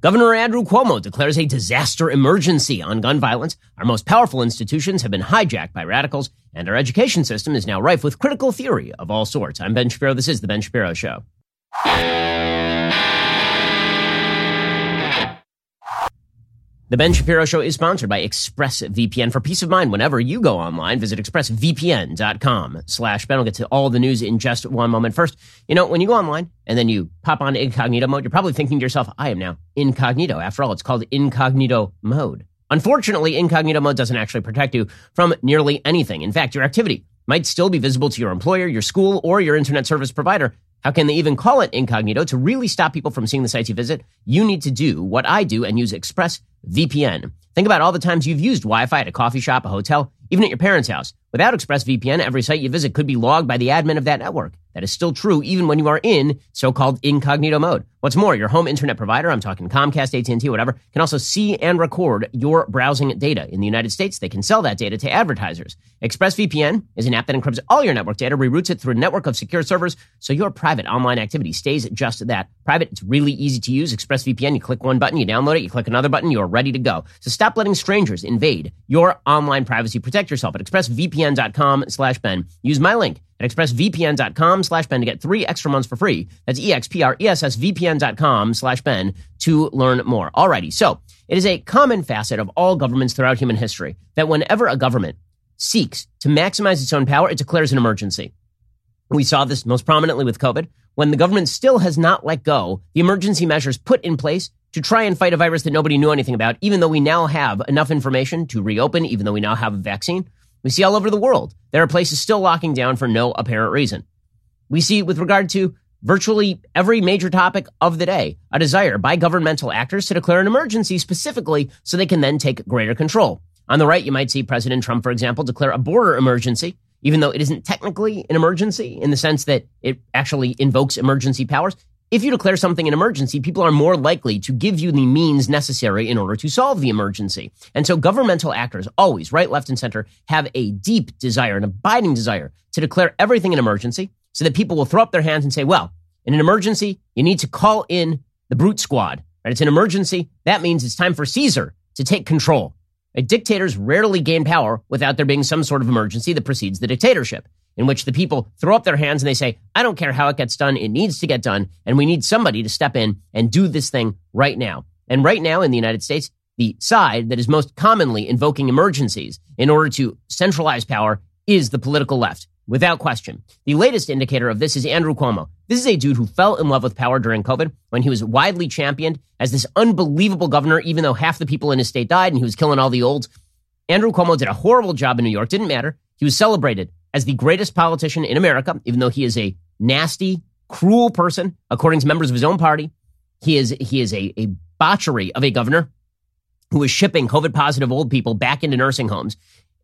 Governor Andrew Cuomo declares a disaster emergency on gun violence. Our most powerful institutions have been hijacked by radicals, and our education system is now rife with critical theory of all sorts. I'm Ben Shapiro. This is The Ben Shapiro Show. The Ben Shapiro Show is sponsored by ExpressVPN. For peace of mind, whenever you go online, visit expressvpn.com slash Ben. We'll get to all the news in just one moment. First, you know, when you go online and then you pop on incognito mode, you're probably thinking to yourself, I am now incognito. After all, it's called incognito mode. Unfortunately, incognito mode doesn't actually protect you from nearly anything. In fact, your activity might still be visible to your employer, your school, or your internet service provider. How can they even call it incognito? To really stop people from seeing the sites you visit, you need to do what I do and use ExpressVPN. Think about all the times you've used Wi-Fi at a coffee shop, a hotel, even at your parents' house. Without ExpressVPN, every site you visit could be logged by the admin of that network. That is still true even when you are in so-called incognito mode. What's more, your home internet provider, I'm talking Comcast, AT&T, whatever, can also see and record your browsing data. In the United States, they can sell that data to advertisers. ExpressVPN is an app that encrypts all your network data, reroutes it through a network of secure servers, so your private online activity stays just that. Private, it's really easy to use. ExpressVPN, you click one button, you download it, you click another button, you're to go. So stop letting strangers invade your online privacy. Protect yourself at expressvpn.com slash Ben. Use my link at expressvpn.com slash Ben to get three extra months for free. That's expressvpn.com slash Ben to learn more. Alrighty, so it is a common facet of all governments throughout human history that whenever a government seeks to maximize its own power, it declares an emergency. We saw this most prominently with COVID, when the government still has not let go the emergency measures put in place to try and fight a virus that nobody knew anything about, even though we now have enough information to reopen, even though we now have a vaccine. We see all over the world. There are places still locking down for no apparent reason. We see with regard to virtually every major topic of the day, a desire by governmental actors to declare an emergency specifically so they can then take greater control. On the right, you might see President Trump, for example, declare a border emergency, even though it isn't technically an emergency in the sense that it actually invokes emergency powers. If you declare something an emergency, people are more likely to give you the means necessary in order to solve the emergency. And so governmental actors, always, right, left, and center, have a deep desire, an abiding desire to declare everything an emergency so that people will throw up their hands and say, well, in an emergency, you need to call in the brute squad. Right? It's an emergency. That means it's time for Caesar to take control. Dictators rarely gain power without there being some sort of emergency that precedes the dictatorship in which the people throw up their hands and they say, I don't care how it gets done. It needs to get done. And we need somebody to step in and do this thing right now. And right now in the United States, the side that is most commonly invoking emergencies in order to centralize power is the political left. Without question. The latest indicator of this is Andrew Cuomo. This is a dude who fell in love with power during COVID when he was widely championed as this unbelievable governor, even though half the people in his state died and he was killing all the olds. Andrew Cuomo did a horrible job in New York. Didn't matter. He was celebrated as the greatest politician in America, even though he is a nasty, cruel person, according to members of his own party. He is, he is a, a botchery of a governor who is shipping COVID positive old people back into nursing homes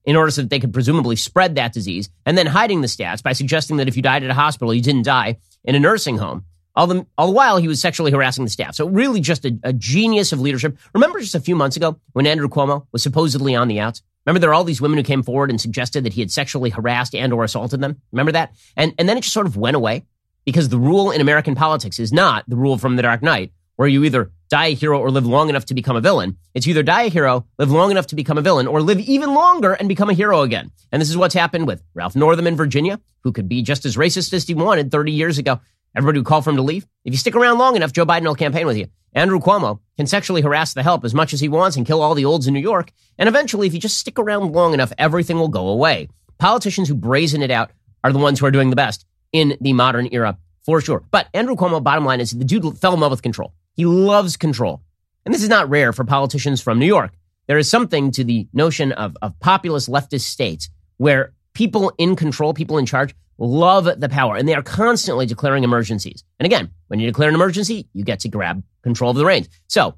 in order so that they could presumably spread that disease and then hiding the stats by suggesting that if you died at a hospital, you didn't die in a nursing home. All the, all the while he was sexually harassing the staff. So really just a, a genius of leadership. Remember just a few months ago when Andrew Cuomo was supposedly on the outs? Remember, there are all these women who came forward and suggested that he had sexually harassed and or assaulted them. Remember that? And, and then it just sort of went away because the rule in American politics is not the rule from the Dark Knight, where you either die a hero or live long enough to become a villain. It's either die a hero, live long enough to become a villain, or live even longer and become a hero again. And this is what's happened with Ralph Northam in Virginia, who could be just as racist as he wanted 30 years ago. Everybody would call for him to leave. If you stick around long enough, Joe Biden will campaign with you. Andrew Cuomo can sexually harass the help as much as he wants and kill all the olds in New York. And eventually, if you just stick around long enough, everything will go away. Politicians who brazen it out are the ones who are doing the best in the modern era, for sure. But Andrew Cuomo, bottom line is the dude fell in love with control. He loves control. And this is not rare for politicians from New York. There is something to the notion of, of populist leftist states where people in control, people in charge, love the power and they are constantly declaring emergencies. And again, when you declare an emergency, you get to grab control of the reins. So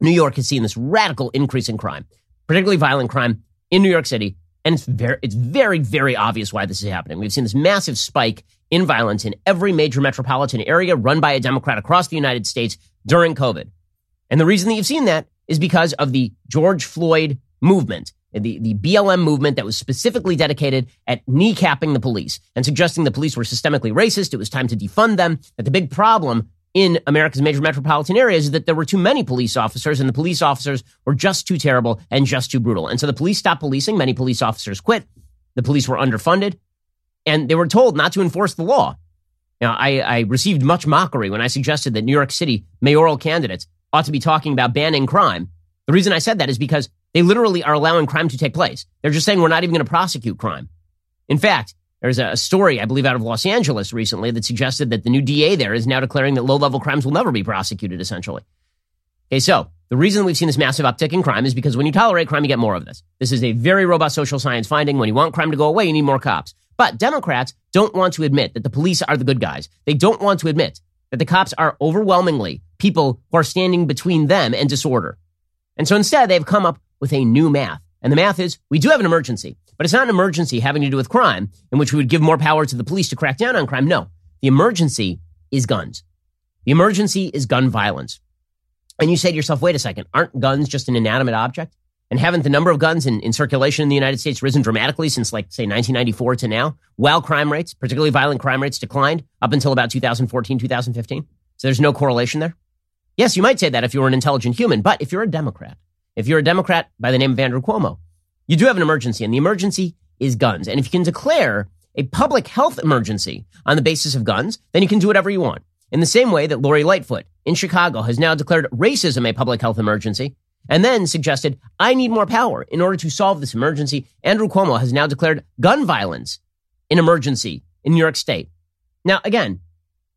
New York has seen this radical increase in crime, particularly violent crime in New York City. And it's very, it's very, very obvious why this is happening. We've seen this massive spike in violence in every major metropolitan area run by a Democrat across the United States during COVID. And the reason that you've seen that is because of the George Floyd movement the, the BLM movement that was specifically dedicated at kneecapping the police and suggesting the police were systemically racist. It was time to defund them. That the big problem in America's major metropolitan areas is that there were too many police officers and the police officers were just too terrible and just too brutal. And so the police stopped policing. Many police officers quit. The police were underfunded and they were told not to enforce the law. Now, I, I received much mockery when I suggested that New York City mayoral candidates ought to be talking about banning crime. The reason I said that is because they literally are allowing crime to take place. They're just saying we're not even going to prosecute crime. In fact, there's a story, I believe, out of Los Angeles recently that suggested that the new DA there is now declaring that low level crimes will never be prosecuted, essentially. Okay, so the reason we've seen this massive uptick in crime is because when you tolerate crime, you get more of this. This is a very robust social science finding. When you want crime to go away, you need more cops. But Democrats don't want to admit that the police are the good guys. They don't want to admit that the cops are overwhelmingly people who are standing between them and disorder. And so instead, they've come up with a new math. And the math is we do have an emergency, but it's not an emergency having to do with crime in which we would give more power to the police to crack down on crime. No, the emergency is guns. The emergency is gun violence. And you say to yourself, wait a second, aren't guns just an inanimate object? And haven't the number of guns in, in circulation in the United States risen dramatically since, like, say, 1994 to now? While crime rates, particularly violent crime rates, declined up until about 2014, 2015. So there's no correlation there. Yes, you might say that if you were an intelligent human, but if you're a Democrat, if you're a Democrat by the name of Andrew Cuomo, you do have an emergency, and the emergency is guns. And if you can declare a public health emergency on the basis of guns, then you can do whatever you want. In the same way that Lori Lightfoot in Chicago has now declared racism a public health emergency, and then suggested, I need more power in order to solve this emergency. Andrew Cuomo has now declared gun violence an emergency in New York State. Now, again,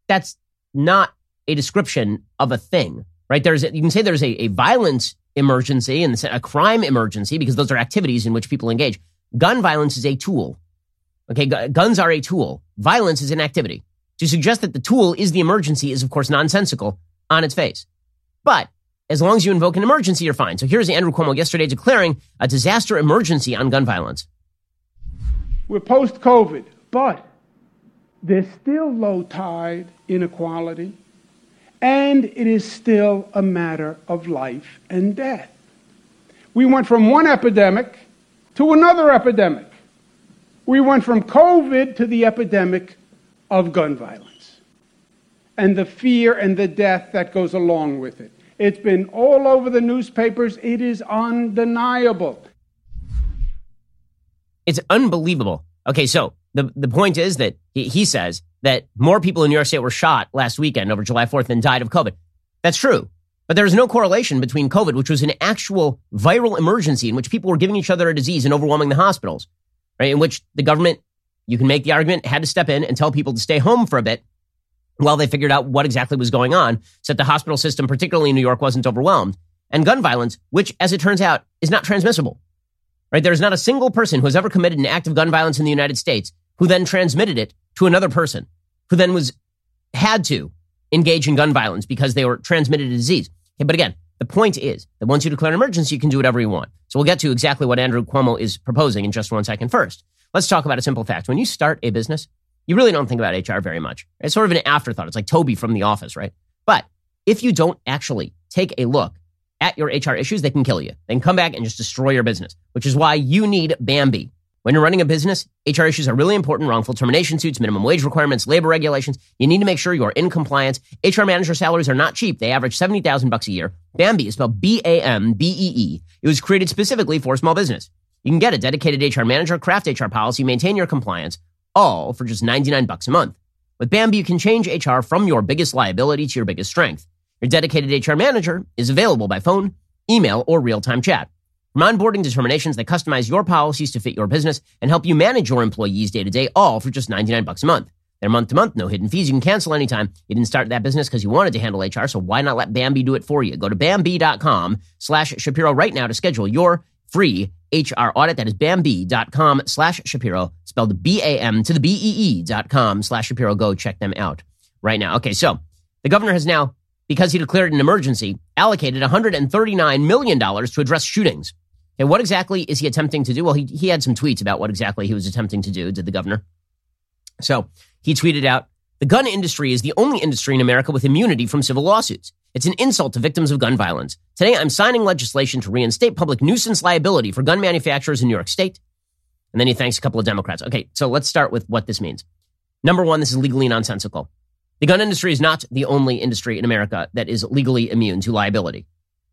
that's not a description of a thing, right? There's, you can say there's a, a violence emergency and a crime emergency because those are activities in which people engage. Gun violence is a tool. Okay. guns are a tool. Violence is an activity. To suggest that the tool is the emergency is, of course, nonsensical on its face. But as long as you invoke an emergency, you're fine. So here's Andrew Cuomo yesterday declaring a disaster emergency on gun violence. We're post COVID, but there's still low tide inequality and it is still a matter of life and death. We went from one epidemic to another epidemic. We went from COVID to the epidemic of gun violence and the fear and the death that goes along with it. It's been all over the newspapers. It is undeniable. It's unbelievable. Okay, so the, the point is that he, says that more people in New York State were shot last weekend over July 4th than died of COVID. That's true. But there's no correlation between COVID, which was an actual viral emergency in which people were giving each other a disease and overwhelming the hospitals, right? In which the government, you can make the argument, had to step in and tell people to stay home for a bit while they figured out what exactly was going on so that the hospital system, particularly in New York, wasn't overwhelmed. And gun violence, which, as it turns out, is not transmissible, right? There is not a single person who has ever committed an act of gun violence in the United States who then transmitted it to another person who then was had to engage in gun violence because they were transmitted a disease. Okay, but again, the point is that once you declare an emergency, you can do whatever you want. So we'll get to exactly what Andrew Cuomo is proposing in just one second. First, let's talk about a simple fact. When you start a business, you really don't think about HR very much. It's sort of an afterthought. It's like Toby from The Office, right? But if you don't actually take a look at your HR issues, they can kill you. They can come back and just destroy your business, which is why you need Bambee. When you're running a business, HR issues are really important. Wrongful termination suits, minimum wage requirements, labor regulations. You need to make sure you are in compliance. HR manager salaries are not cheap. They average 70,000 bucks a year. Bambee is spelled B-A-M-B-E-E. It was created specifically for small business. You can get a dedicated HR manager, craft HR policy, maintain your compliance, all for just 99 bucks a month. With Bambee, you can change HR from your biggest liability to your biggest strength. Your dedicated HR manager is available by phone, email, or real-time chat. From onboarding determinations that customize your policies to fit your business and help you manage your employees day to day, all for just 99 bucks a month. They're month to month, no hidden fees. You can cancel anytime. You didn't start that business because you wanted to handle HR, so why not let Bambee do it for you? Go to Bambee.com slash Shapiro right now to schedule your free HR audit. That is Bambee.com slash Shapiro, spelled B-A-M to the B-E-E dot com slash Shapiro. Go check them out right now. Okay, so the governor has now, because he declared an emergency, allocated $139 million to address shootings. Okay, what exactly is he attempting to do? Well, he, he had some tweets about what exactly he was attempting to do, did the governor. So he tweeted out, the gun industry is the only industry in America with immunity from civil lawsuits. It's an insult to victims of gun violence. Today, I'm signing legislation to reinstate public nuisance liability for gun manufacturers in New York State. And then he thanks a couple of Democrats. Okay, so let's start with what this means. Number one, this is legally nonsensical. The gun industry is not the only industry in America that is legally immune to liability.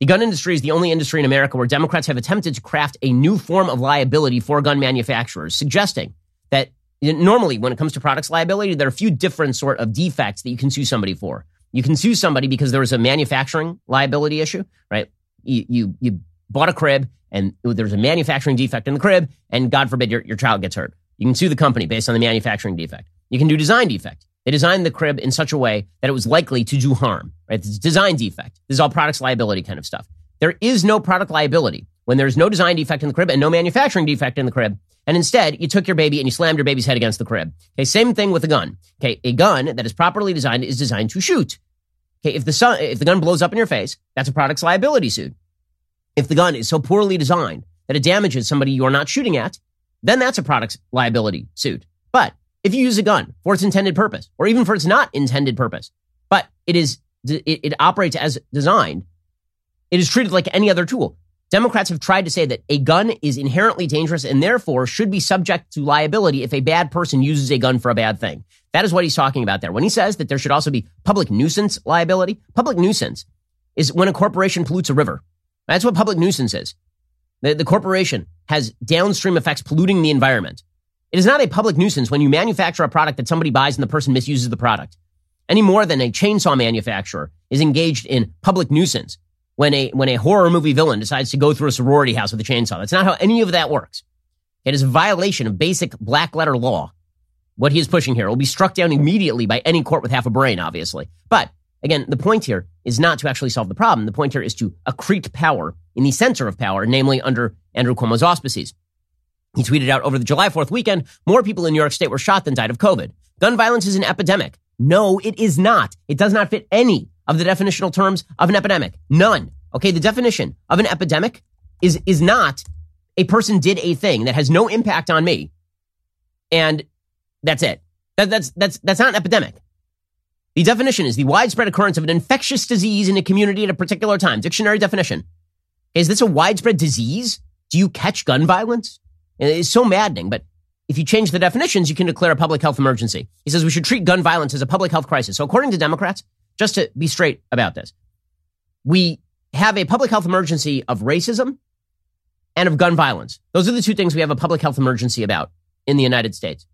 The gun industry is the only industry in America where Democrats have attempted to craft a new form of liability for gun manufacturers, suggesting that normally when it comes to products liability, there are a few different sort of defects that you can sue somebody for. You can sue somebody because there was a manufacturing liability issue, right? You, you, you bought a crib and there's a manufacturing defect in the crib and God forbid your, your child gets hurt. You can sue the company based on the manufacturing defect. You can do design defect. They designed the crib in such a way that it was likely to do harm, right? It's design defect. This is all products liability kind of stuff. There is no product liability when there's no design defect in the crib and no manufacturing defect in the crib. And instead, you took your baby and you slammed your baby's head against the crib. Okay, same thing with a gun. Okay, a gun that is properly designed is designed to shoot. Okay, if the sun, if the gun blows up in your face, that's a product's liability suit. If the gun is so poorly designed that it damages somebody you're not shooting at, then that's a product's liability suit. But if you use a gun for its intended purpose, or even for its not intended purpose, but it is it, it operates as designed, it is treated like any other tool. Democrats have tried to say that a gun is inherently dangerous and therefore should be subject to liability if a bad person uses a gun for a bad thing. That is what he's talking about there. When he says that there should also be public nuisance liability, public nuisance is when a corporation pollutes a river. That's what public nuisance is. The, the corporation has downstream effects polluting the environment. It is not a public nuisance when you manufacture a product that somebody buys and the person misuses the product. Any more than a chainsaw manufacturer is engaged in public nuisance when a, when a horror movie villain decides to go through a sorority house with a chainsaw. That's not how any of that works. It is a violation of basic black letter law. What he is pushing here will be struck down immediately by any court with half a brain, obviously. But again, the point here is not to actually solve the problem. The point here is to accrete power in the center of power, namely under Andrew Cuomo's auspices. He tweeted out over the July 4th weekend, more people in New York State were shot than died of COVID. Gun violence is an epidemic. No, it is not. It does not fit any of the definitional terms of an epidemic. None. Okay. The definition of an epidemic is, is not a person did a thing that has no impact on me. And that's it. That, that's, that's, that's not an epidemic. The definition is the widespread occurrence of an infectious disease in a community at a particular time. Dictionary definition. Is this a widespread disease? Do you catch gun violence? It's so maddening, but if you change the definitions, you can declare a public health emergency. He says we should treat gun violence as a public health crisis. So according to Democrats, just to be straight about this, we have a public health emergency of racism and of gun violence. Those are the two things we have a public health emergency about in the United States.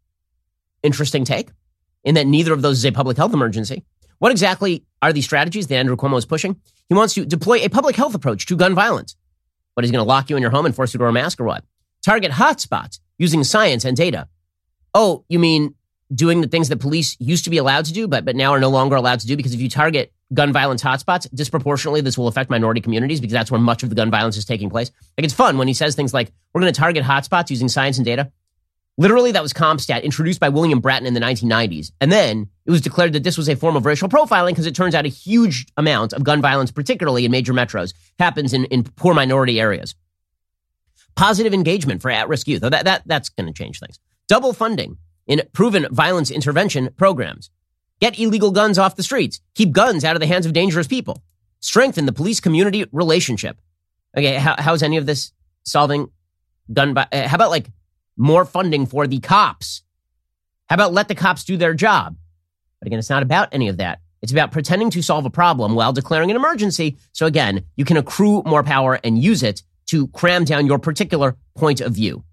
Interesting take in that neither of those is a public health emergency. What exactly are these strategies that Andrew Cuomo is pushing? He wants to deploy a public health approach to gun violence. But he's going to lock you in your home and force you to wear a mask or what? Target hotspots using science and data. Oh, you mean doing the things that police used to be allowed to do, but, but now are no longer allowed to do? Because if you target gun violence hotspots, disproportionately, this will affect minority communities because that's where much of the gun violence is taking place. Like it's fun when he says things like, we're going to target hotspots using science and data. Literally, that was CompStat, introduced by William Bratton in the 1990s. And then it was declared that this was a form of racial profiling because it turns out a huge amount of gun violence, particularly in major metros, happens in, in poor minority areas. Positive engagement for at-risk youth. That, that, that's going to change things. Double funding in proven violence intervention programs. Get illegal guns off the streets. Keep guns out of the hands of dangerous people. Strengthen the police community relationship. Okay, how, how's any of this solving gun? Bi- eh, how about like more funding for the cops? How about let the cops do their job? But again, it's not about any of that. It's about pretending to solve a problem while declaring an emergency. So again, you can accrue more power and use it to cram down your particular point of view.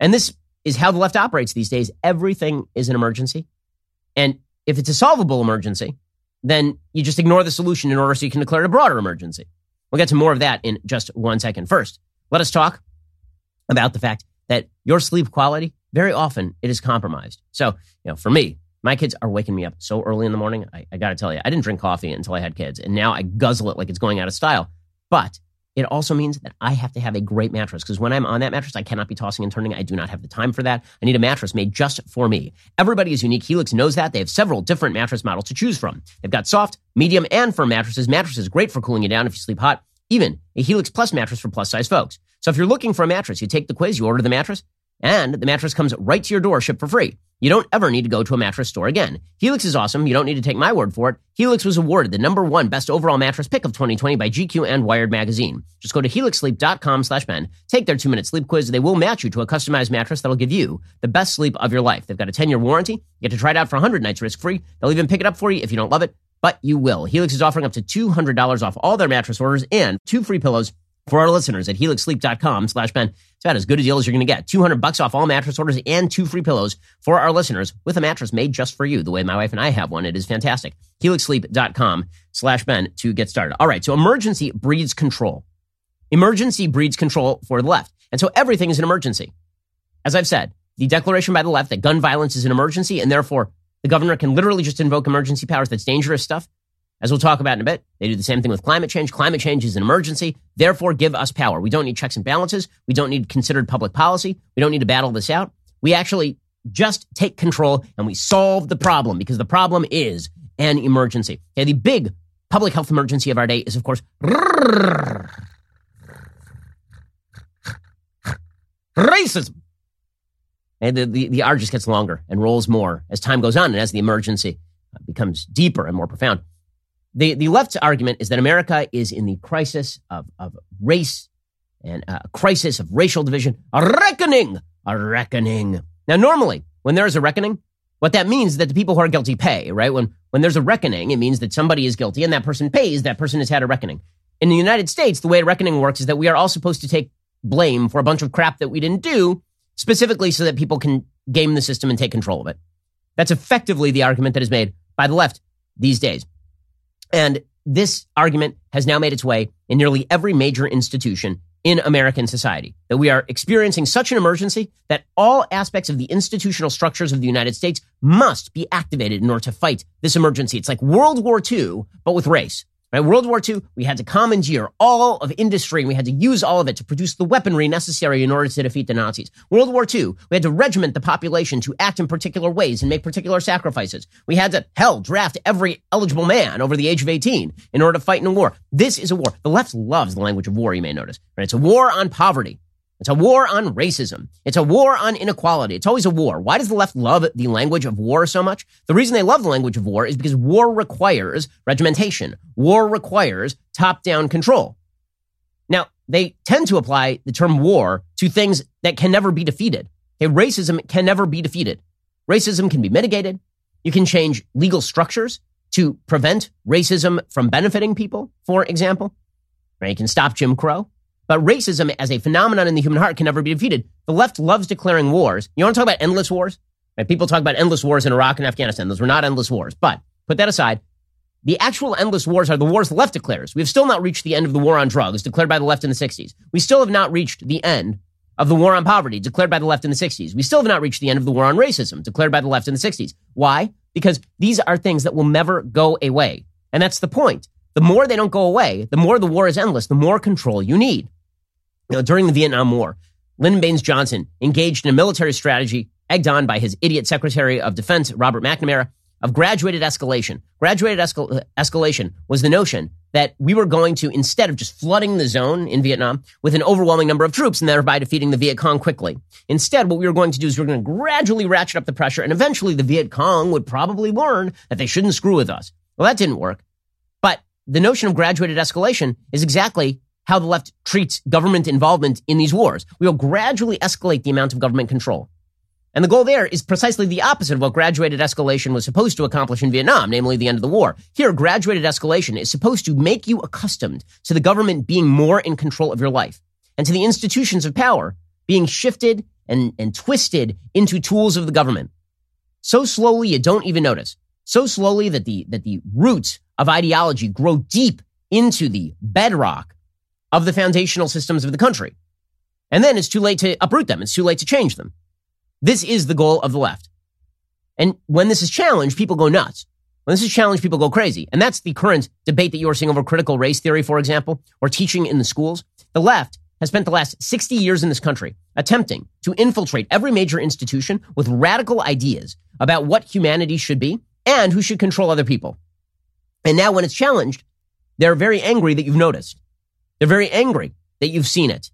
And this is how the left operates these days. Everything is an emergency. And if it's a solvable emergency, then you just ignore the solution in order so you can declare it a broader emergency. We'll get to more of that in just one second. First, let us talk about the fact that your sleep quality, very often it is compromised. So, you know, for me, my kids are waking me up so early in the morning. I, I got to tell you, I didn't drink coffee until I had kids, and now I guzzle it like it's going out of style. But it also means that I have to have a great mattress because when I'm on that mattress, I cannot be tossing and turning. I do not have the time for that. I need a mattress made just for me. Everybody is unique. Helix knows that. They have several different mattress models to choose from. They've got soft, medium, and firm mattresses. Mattresses great for cooling you down if you sleep hot. Even a Helix Plus mattress for plus size folks. So if you're looking for a mattress, you take the quiz, you order the mattress, And the mattress comes right to your door, shipped for free. You don't ever need to go to a mattress store again. Helix is awesome. You don't need to take my word for it. Helix was awarded the number one best overall mattress pick of 2020 by GQ and Wired magazine. Just go to helixsleep.com slash Ben. Take their two minute sleep quiz. They will match you to a customized mattress that'll give you the best sleep of your life. They've got a 10 year warranty. You get to try it out for 100 nights risk free. They'll even pick it up for you if you don't love it, but you will. Helix is offering up to $200 off all their mattress orders and two free pillows for our listeners at helixsleep.com slash Ben. It's about as good a deal as you're going to get. 200 bucks off all mattress orders and two free pillows for our listeners with a mattress made just for you. The way my wife and I have one. It is fantastic. helixsleep.com slash Ben to get started. All right. So emergency breeds control. Emergency breeds control for the left. And so everything is an emergency. As I've said, the declaration by the left that gun violence is an emergency and therefore the governor can literally just invoke emergency powers. That's dangerous stuff. As we'll talk about in a bit, they do the same thing with climate change. Climate change is an emergency. Therefore, give us power. We don't need checks and balances. We don't need considered public policy. We don't need to battle this out. We actually just take control and we solve the problem because the problem is an emergency. Okay, the big public health emergency of our day is, of course, racism. And the, the, the R just gets longer and rolls more as time goes on and as the emergency becomes deeper and more profound the, the left's argument is that America is in the crisis of, of race and a crisis of racial division, a reckoning, a reckoning. Now, normally, when there is a reckoning, what that means is that the people who are guilty pay, right? When, when there's a reckoning, it means that somebody is guilty and that person pays, that person has had a reckoning. In the United States, the way a reckoning works is that we are all supposed to take blame for a bunch of crap that we didn't do, specifically so that people can game the system and take control of it. That's effectively the argument that is made by the left these days. And this argument has now made its way in nearly every major institution in American society. That we are experiencing such an emergency that all aspects of the institutional structures of the United States must be activated in order to fight this emergency. It's like World War II, but with race. Right? World War II, we had to commandeer all of industry and we had to use all of it to produce the weaponry necessary in order to defeat the Nazis. World War II, we had to regiment the population to act in particular ways and make particular sacrifices. We had to, hell, draft every eligible man over the age of 18 in order to fight in a war. This is a war. The left loves the language of war, you may notice. Right? It's a war on poverty. It's a war on racism. It's a war on inequality. It's always a war. Why does the left love the language of war so much? The reason they love the language of war is because war requires regimentation. War requires top down control. Now, they tend to apply the term war to things that can never be defeated. Okay, racism can never be defeated. Racism can be mitigated. You can change legal structures to prevent racism from benefiting people, for example. Right? You can stop Jim Crow. But racism as a phenomenon in the human heart can never be defeated. The left loves declaring wars. You want to talk about endless wars? Right? People talk about endless wars in Iraq and Afghanistan. Those were not endless wars. But put that aside. The actual endless wars are the wars the left declares. We have still not reached the end of the war on drugs declared by the left in the 60s. We still have not reached the end of the war on poverty declared by the left in the 60s. We still have not reached the end of the war on racism declared by the left in the 60s. Why? Because these are things that will never go away. And that's the point. The more they don't go away, the more the war is endless, the more control you need. Know, during the Vietnam War, Lyndon Baines Johnson engaged in a military strategy egged on by his idiot Secretary of Defense, Robert McNamara, of graduated escalation. Graduated escal- uh, escalation was the notion that we were going to, instead of just flooding the zone in Vietnam with an overwhelming number of troops and thereby defeating the Viet Cong quickly, instead, what we were going to do is we are going to gradually ratchet up the pressure and eventually the Viet Cong would probably learn that they shouldn't screw with us. Well, that didn't work. But the notion of graduated escalation is exactly how the left treats government involvement in these wars. We will gradually escalate the amount of government control. And the goal there is precisely the opposite of what graduated escalation was supposed to accomplish in Vietnam, namely the end of the war. Here, graduated escalation is supposed to make you accustomed to the government being more in control of your life and to the institutions of power being shifted and, and twisted into tools of the government. So slowly you don't even notice. So slowly that the, that the roots of ideology grow deep into the bedrock of the foundational systems of the country. And then it's too late to uproot them. It's too late to change them. This is the goal of the left. And when this is challenged, people go nuts. When this is challenged, people go crazy. And that's the current debate that you're seeing over critical race theory, for example, or teaching in the schools. The left has spent the last 60 years in this country attempting to infiltrate every major institution with radical ideas about what humanity should be and who should control other people. And now when it's challenged, they're very angry that you've noticed. They're very angry that you've seen it.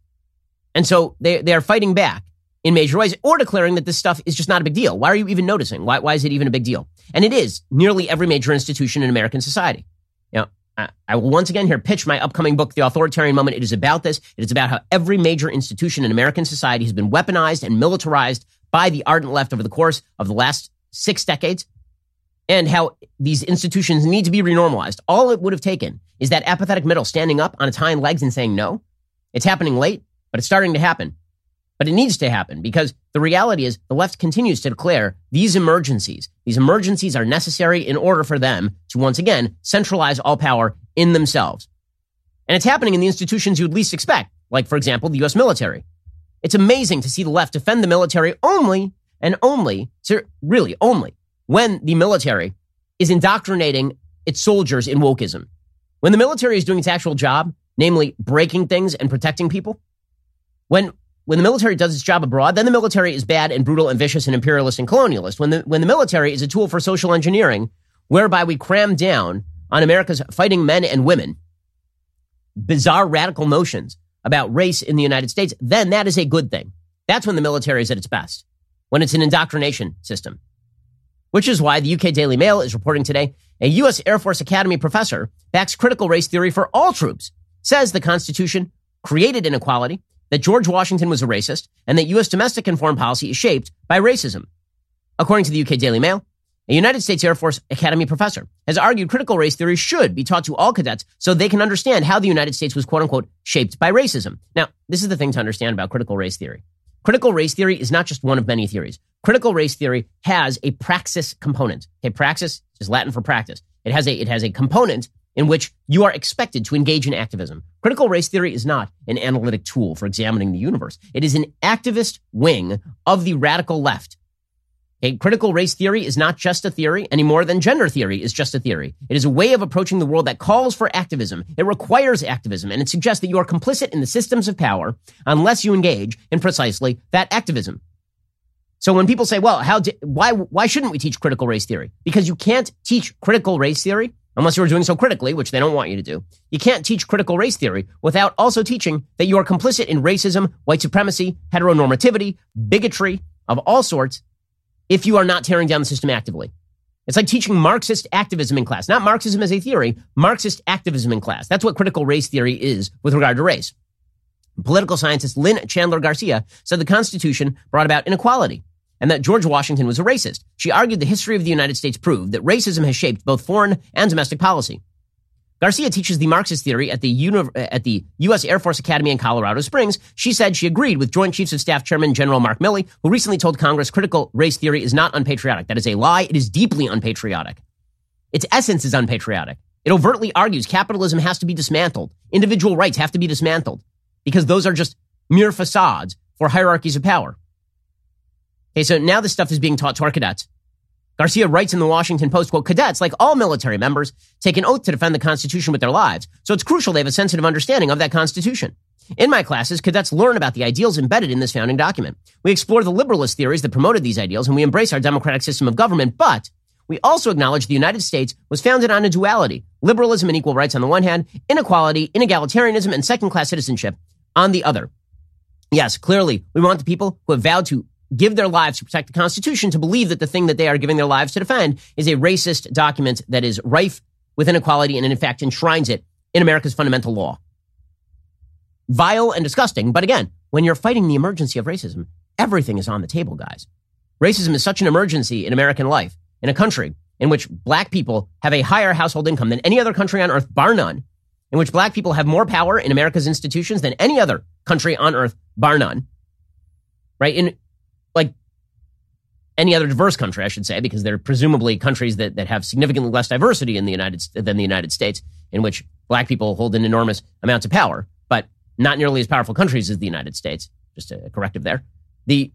And so they, they are fighting back. in major ways or declaring that this stuff is just not a big deal. Why are you even noticing? Why, why is it even a big deal? And it is nearly every major institution in American society. Know, I, I will once again here pitch my upcoming book, The Authoritarian Moment. It is about this. It is about how every major institution in American society has been weaponized and militarized by the ardent left over the course of the last six decades and how these institutions need to be renormalized. All it would have taken is that apathetic middle standing up on its hind legs and saying no. It's happening late, but it's starting to happen. But it needs to happen because the reality is the left continues to declare these emergencies. These emergencies are necessary in order for them to once again centralize all power in themselves. And it's happening in the institutions you'd least expect, like, for example, the U.S. military. It's amazing to see the left defend the military only and only, really only, when the military is indoctrinating its soldiers in wokeism. When the military is doing its actual job, namely breaking things and protecting people, when when the military does its job abroad, then the military is bad and brutal and vicious and imperialist and colonialist. When the, when the military is a tool for social engineering, whereby we cram down on America's fighting men and women bizarre radical notions about race in the United States, then that is a good thing. That's when the military is at its best, when it's an indoctrination system. Which is why the UK Daily Mail is reporting today a U.S. Air Force Academy professor backs critical race theory for all troops, says the Constitution created inequality that George Washington was a racist and that U.S. domestic and foreign policy is shaped by racism. According to the UK Daily Mail, a United States Air Force Academy professor has argued critical race theory should be taught to all cadets so they can understand how the United States was quote unquote shaped by racism. Now, this is the thing to understand about critical race theory. Critical race theory is not just one of many theories. Critical race theory has a praxis component. Okay, praxis is Latin for practice. It has a, it has a component in which you are expected to engage in activism. Critical race theory is not an analytic tool for examining the universe. It is an activist wing of the radical left. Okay, critical race theory is not just a theory any more than gender theory is just a theory. It is a way of approaching the world that calls for activism. It requires activism and it suggests that you are complicit in the systems of power unless you engage in precisely that activism. So when people say, well, how, why, why shouldn't we teach critical race theory? Because you can't teach critical race theory unless you are doing so critically, which they don't want you to do. You can't teach critical race theory without also teaching that you are complicit in racism, white supremacy, heteronormativity, bigotry of all sorts if you are not tearing down the system actively. It's like teaching Marxist activism in class, not Marxism as a theory, Marxist activism in class. That's what critical race theory is with regard to race. Political scientist Lynn Chandler Garcia said the Constitution brought about inequality and that George Washington was a racist. She argued the history of the United States proved that racism has shaped both foreign and domestic policy. Garcia teaches the Marxist theory at the, Uni- uh, at the U.S. Air Force Academy in Colorado Springs. She said she agreed with Joint Chiefs of Staff Chairman General Mark Milley, who recently told Congress critical race theory is not unpatriotic. That is a lie. It is deeply unpatriotic. Its essence is unpatriotic. It overtly argues capitalism has to be dismantled. Individual rights have to be dismantled because those are just mere facades for hierarchies of power. Okay, so now this stuff is being taught to our cadets. Garcia writes in the Washington Post, quote, cadets, like all military members, take an oath to defend the Constitution with their lives. So it's crucial they have a sensitive understanding of that Constitution. In my classes, cadets learn about the ideals embedded in this founding document. We explore the liberalist theories that promoted these ideals and we embrace our democratic system of government, but we also acknowledge the United States was founded on a duality, liberalism and equal rights on the one hand, inequality, inegalitarianism, and second class citizenship on the other. Yes, clearly, we want the people who have vowed to give their lives to protect the Constitution to believe that the thing that they are giving their lives to defend is a racist document that is rife with inequality and in fact enshrines it in America's fundamental law. Vile and disgusting, but again, when you're fighting the emergency of racism, everything is on the table, guys. Racism is such an emergency in American life, in a country in which black people have a higher household income than any other country on earth, bar none, in which black people have more power in America's institutions than any other country on earth, bar none. Right? In like any other diverse country, I should say, because they're presumably countries that, that have significantly less diversity in the United than the United States, in which black people hold an enormous amount of power, but not nearly as powerful countries as the United States. Just a corrective there. The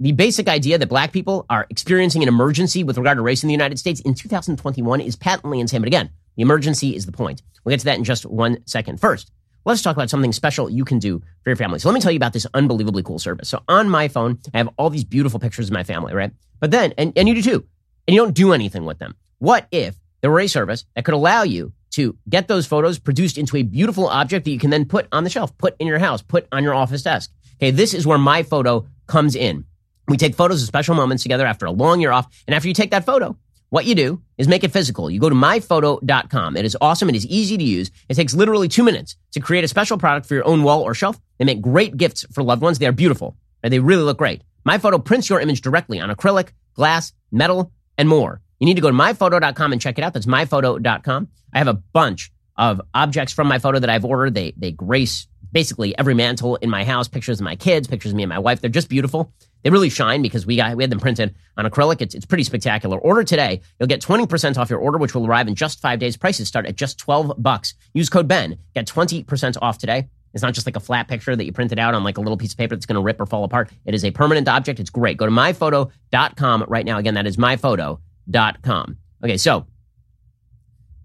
the basic idea that black people are experiencing an emergency with regard to race in the United States in 2021 is patently insane. But again, the emergency is the point. We'll get to that in just one second. First, let's talk about something special you can do for your family. So let me tell you about this unbelievably cool service. So on my phone, I have all these beautiful pictures of my family, right? But then, and, and you do too, and you don't do anything with them. What if there were a service that could allow you to get those photos produced into a beautiful object that you can then put on the shelf, put in your house, put on your office desk? Okay, this is where my photo comes in. We take photos of special moments together after a long year off. And after you take that photo, what you do is make it physical. You go to myphoto.com. It is awesome. It is easy to use. It takes literally two minutes to create a special product for your own wall or shelf. They make great gifts for loved ones. They are beautiful. And they really look great. MyPhoto prints your image directly on acrylic, glass, metal, and more. You need to go to myphoto.com and check it out. That's myphoto.com. I have a bunch of objects from my photo that I've ordered. They, they grace basically every mantle in my house, pictures of my kids, pictures of me and my wife. They're just beautiful. They really shine because we got we had them printed on acrylic. It's, it's pretty spectacular. Order today. You'll get 20% off your order, which will arrive in just five days. Prices start at just 12 bucks. Use code BEN. Get 20% off today. It's not just like a flat picture that you printed out on like a little piece of paper that's going to rip or fall apart. It is a permanent object. It's great. Go to myphoto.com right now. Again, that is myphoto.com. Okay, so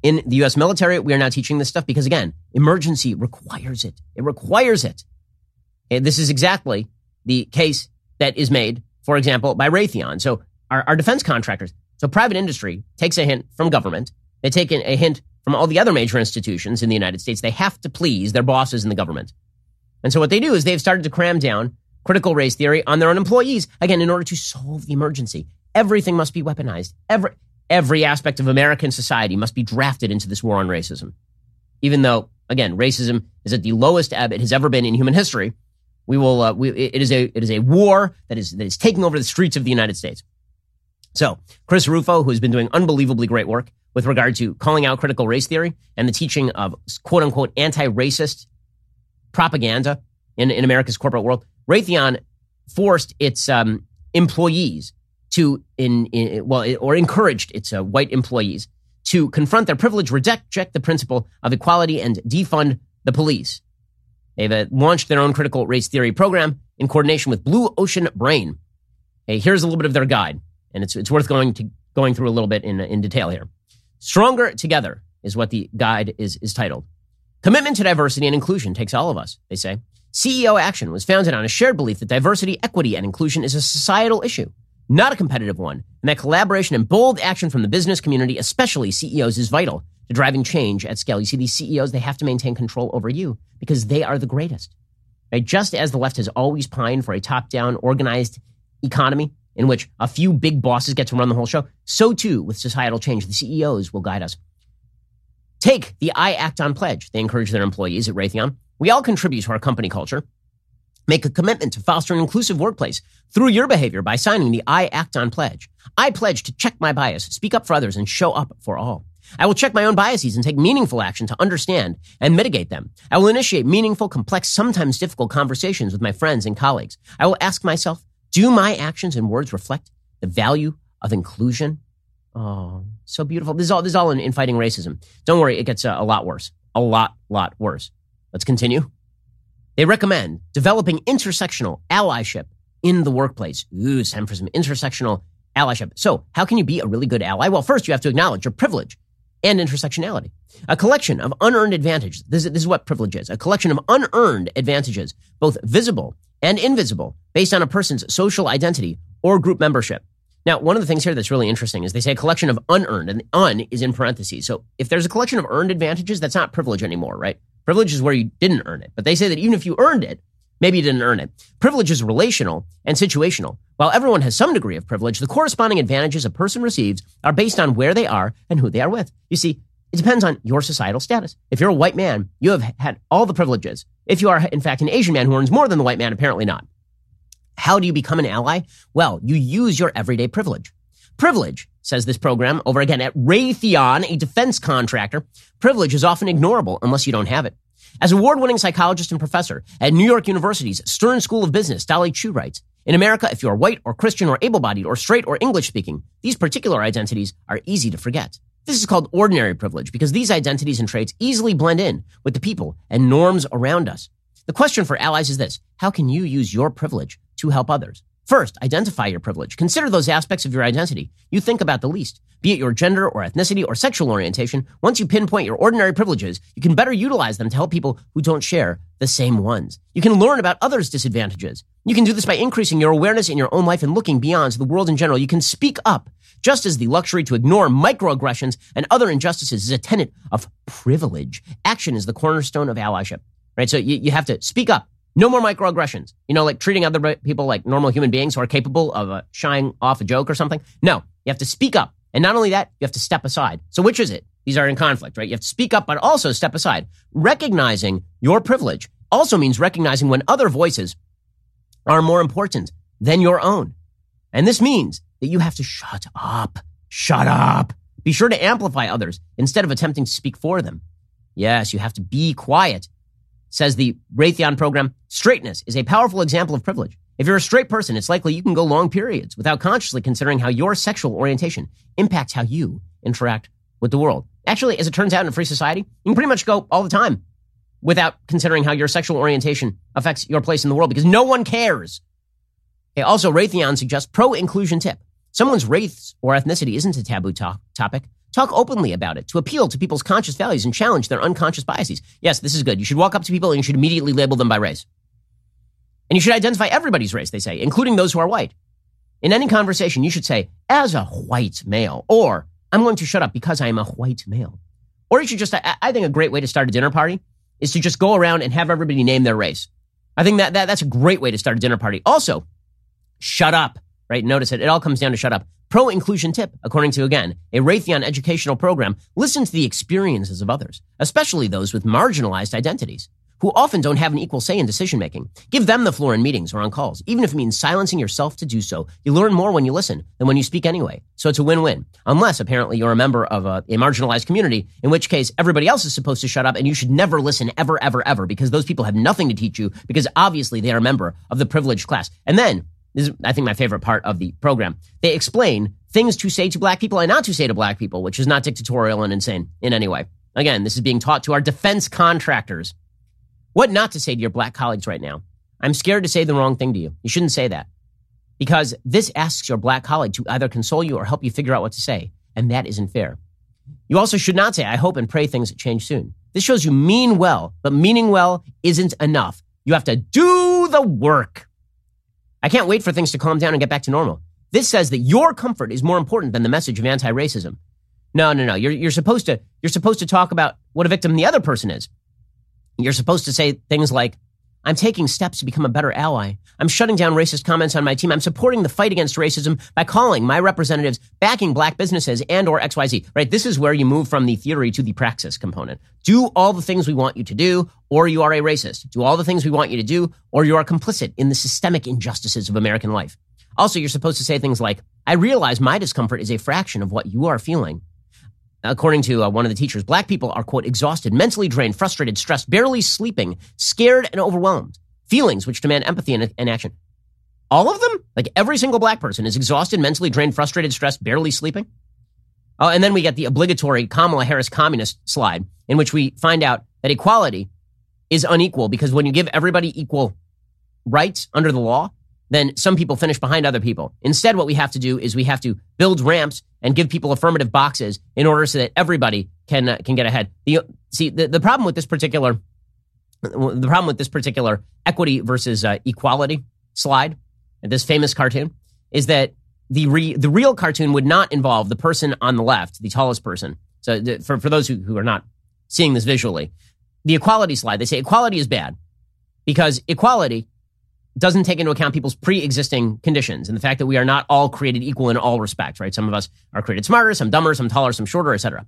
in the US military, we are now teaching this stuff because again, emergency requires it. It requires it. And this is exactly the case that is made, for example, by Raytheon. So our, our defense contractors, so private industry takes a hint from government. They take a hint from all the other major institutions in the United States. They have to please their bosses in the government. And so what they do is they've started to cram down critical race theory on their own employees, again, in order to solve the emergency. Everything must be weaponized. Every, every aspect of American society must be drafted into this war on racism. Even though, again, racism is at the lowest ebb it has ever been in human history, we will. Uh, we, it is a it is a war that is that is taking over the streets of the United States. So, Chris Rufo, who has been doing unbelievably great work with regard to calling out critical race theory and the teaching of quote unquote anti-racist propaganda in, in America's corporate world, Raytheon forced its um, employees to in, in well or encouraged its uh, white employees to confront their privilege, reject, reject the principle of equality, and defund the police. They've uh, launched their own critical race theory program in coordination with Blue Ocean Brain. Hey, here's a little bit of their guide, and it's it's worth going to going through a little bit in in detail here. Stronger together is what the guide is is titled. Commitment to diversity and inclusion takes all of us, they say. CEO Action was founded on a shared belief that diversity, equity, and inclusion is a societal issue not a competitive one, and that collaboration and bold action from the business community, especially CEOs, is vital to driving change at scale. You see, these CEOs, they have to maintain control over you because they are the greatest. Right? Just as the left has always pined for a top down, organized economy in which a few big bosses get to run the whole show, so too with societal change, the CEOs will guide us. Take the I Act On pledge. They encourage their employees at Raytheon. We all contribute to our company culture. Make a commitment to foster an inclusive workplace through your behavior by signing the I Act On pledge. I pledge to check my bias, speak up for others, and show up for all. I will check my own biases and take meaningful action to understand and mitigate them. I will initiate meaningful, complex, sometimes difficult conversations with my friends and colleagues. I will ask myself, do my actions and words reflect the value of inclusion? Oh, so beautiful. This is all, this is all in, in fighting racism. Don't worry, it gets a, a lot worse. A lot, lot worse. Let's continue. They recommend developing intersectional allyship in the workplace. Ooh, time for some intersectional allyship. So, how can you be a really good ally? Well, first, you have to acknowledge your privilege and intersectionality. A collection of unearned advantages. This is, this is what privilege is a collection of unearned advantages, both visible and invisible, based on a person's social identity or group membership. Now, one of the things here that's really interesting is they say a collection of unearned, and the un is in parentheses. So if there's a collection of earned advantages, that's not privilege anymore, right? Privilege is where you didn't earn it. But they say that even if you earned it, maybe you didn't earn it. Privilege is relational and situational. While everyone has some degree of privilege, the corresponding advantages a person receives are based on where they are and who they are with. You see, it depends on your societal status. If you're a white man, you have had all the privileges. If you are, in fact, an Asian man who earns more than the white man, apparently not. How do you become an ally? Well, you use your everyday privilege. Privilege, says this program over again at Raytheon, a defense contractor, privilege is often ignorable unless you don't have it. As award winning psychologist and professor at New York University's Stern School of Business, Dolly Chugh writes, in America, if you are white or Christian or able bodied or straight or English speaking, these particular identities are easy to forget. This is called ordinary privilege because these identities and traits easily blend in with the people and norms around us. The question for allies is this How can you use your privilege to help others? First, identify your privilege. Consider those aspects of your identity you think about the least, be it your gender or ethnicity or sexual orientation. Once you pinpoint your ordinary privileges, you can better utilize them to help people who don't share the same ones. You can learn about others' disadvantages. You can do this by increasing your awareness in your own life and looking beyond the world in general. You can speak up, just as the luxury to ignore microaggressions and other injustices is a tenet of privilege. Action is the cornerstone of allyship, right? So you, you have to speak up No more microaggressions. You know, like treating other people like normal human beings who are capable of uh, shying off a joke or something. No, you have to speak up. And not only that, you have to step aside. So which is it? These are in conflict, right? You have to speak up, but also step aside. Recognizing your privilege also means recognizing when other voices are more important than your own. And this means that you have to shut up. Shut up. Be sure to amplify others instead of attempting to speak for them. Yes, you have to be quiet. Says the Raytheon program, straightness is a powerful example of privilege. If you're a straight person, it's likely you can go long periods without consciously considering how your sexual orientation impacts how you interact with the world. Actually, as it turns out in a free society, you can pretty much go all the time without considering how your sexual orientation affects your place in the world because no one cares. Okay, also, Raytheon suggests pro inclusion tip. Someone's race or ethnicity isn't a taboo to- topic. Talk openly about it to appeal to people's conscious values and challenge their unconscious biases. Yes, this is good. You should walk up to people and you should immediately label them by race. And you should identify everybody's race, they say, including those who are white. In any conversation, you should say, as a white male, or I'm going to shut up because I am a white male. Or you should just, I, think a great way to start a dinner party is to just go around and have everybody name their race. I think that, that that's a great way to start a dinner party. Also, shut up, right? Notice it. It all comes down to shut up. Pro inclusion tip, according to again, a Raytheon educational program, listen to the experiences of others, especially those with marginalized identities who often don't have an equal say in decision making. Give them the floor in meetings or on calls, even if it means silencing yourself to do so. You learn more when you listen than when you speak anyway. So it's a win-win. Unless apparently you're a member of a, a marginalized community, in which case everybody else is supposed to shut up and you should never listen ever, ever, ever because those people have nothing to teach you because obviously they are a member of the privileged class. And then this is, I think, my favorite part of the program. They explain things to say to black people and not to say to black people, which is not dictatorial and insane in any way. Again, this is being taught to our defense contractors what not to say to your black colleagues right now. I'm scared to say the wrong thing to you. You shouldn't say that. Because this asks your black colleague to either console you or help you figure out what to say. And that isn't fair. You also should not say, I hope and pray things change soon. This shows you mean well, but meaning well isn't enough. You have to do the work. I can't wait for things to calm down and get back to normal. This says that your comfort is more important than the message of anti-racism. No, no, no. You're, you're supposed to, you're supposed to talk about what a victim the other person is. You're supposed to say things like, I'm taking steps to become a better ally. I'm shutting down racist comments on my team. I'm supporting the fight against racism by calling my representatives, backing black businesses and or XYZ, right? This is where you move from the theory to the praxis component. Do all the things we want you to do, or you are a racist. Do all the things we want you to do, or you are complicit in the systemic injustices of American life. Also, you're supposed to say things like, I realize my discomfort is a fraction of what you are feeling. According to uh, one of the teachers, black people are, quote, exhausted, mentally drained, frustrated, stressed, barely sleeping, scared, and overwhelmed. Feelings which demand empathy and, and action. All of them? Like every single black person is exhausted, mentally drained, frustrated, stressed, barely sleeping? Oh, and then we get the obligatory Kamala Harris communist slide, in which we find out that equality is unequal because when you give everybody equal rights under the law, then some people finish behind other people. Instead, what we have to do is we have to build ramps and give people affirmative boxes in order so that everybody can uh, can get ahead. The, see, the, the problem with this particular the problem with this particular equity versus uh, equality slide, this famous cartoon, is that the re, the real cartoon would not involve the person on the left, the tallest person. So for for those who, who are not seeing this visually, the equality slide, they say equality is bad because equality doesn't take into account people's pre-existing conditions and the fact that we are not all created equal in all respects, right? Some of us are created smarter, some dumber, some taller, some shorter, etc.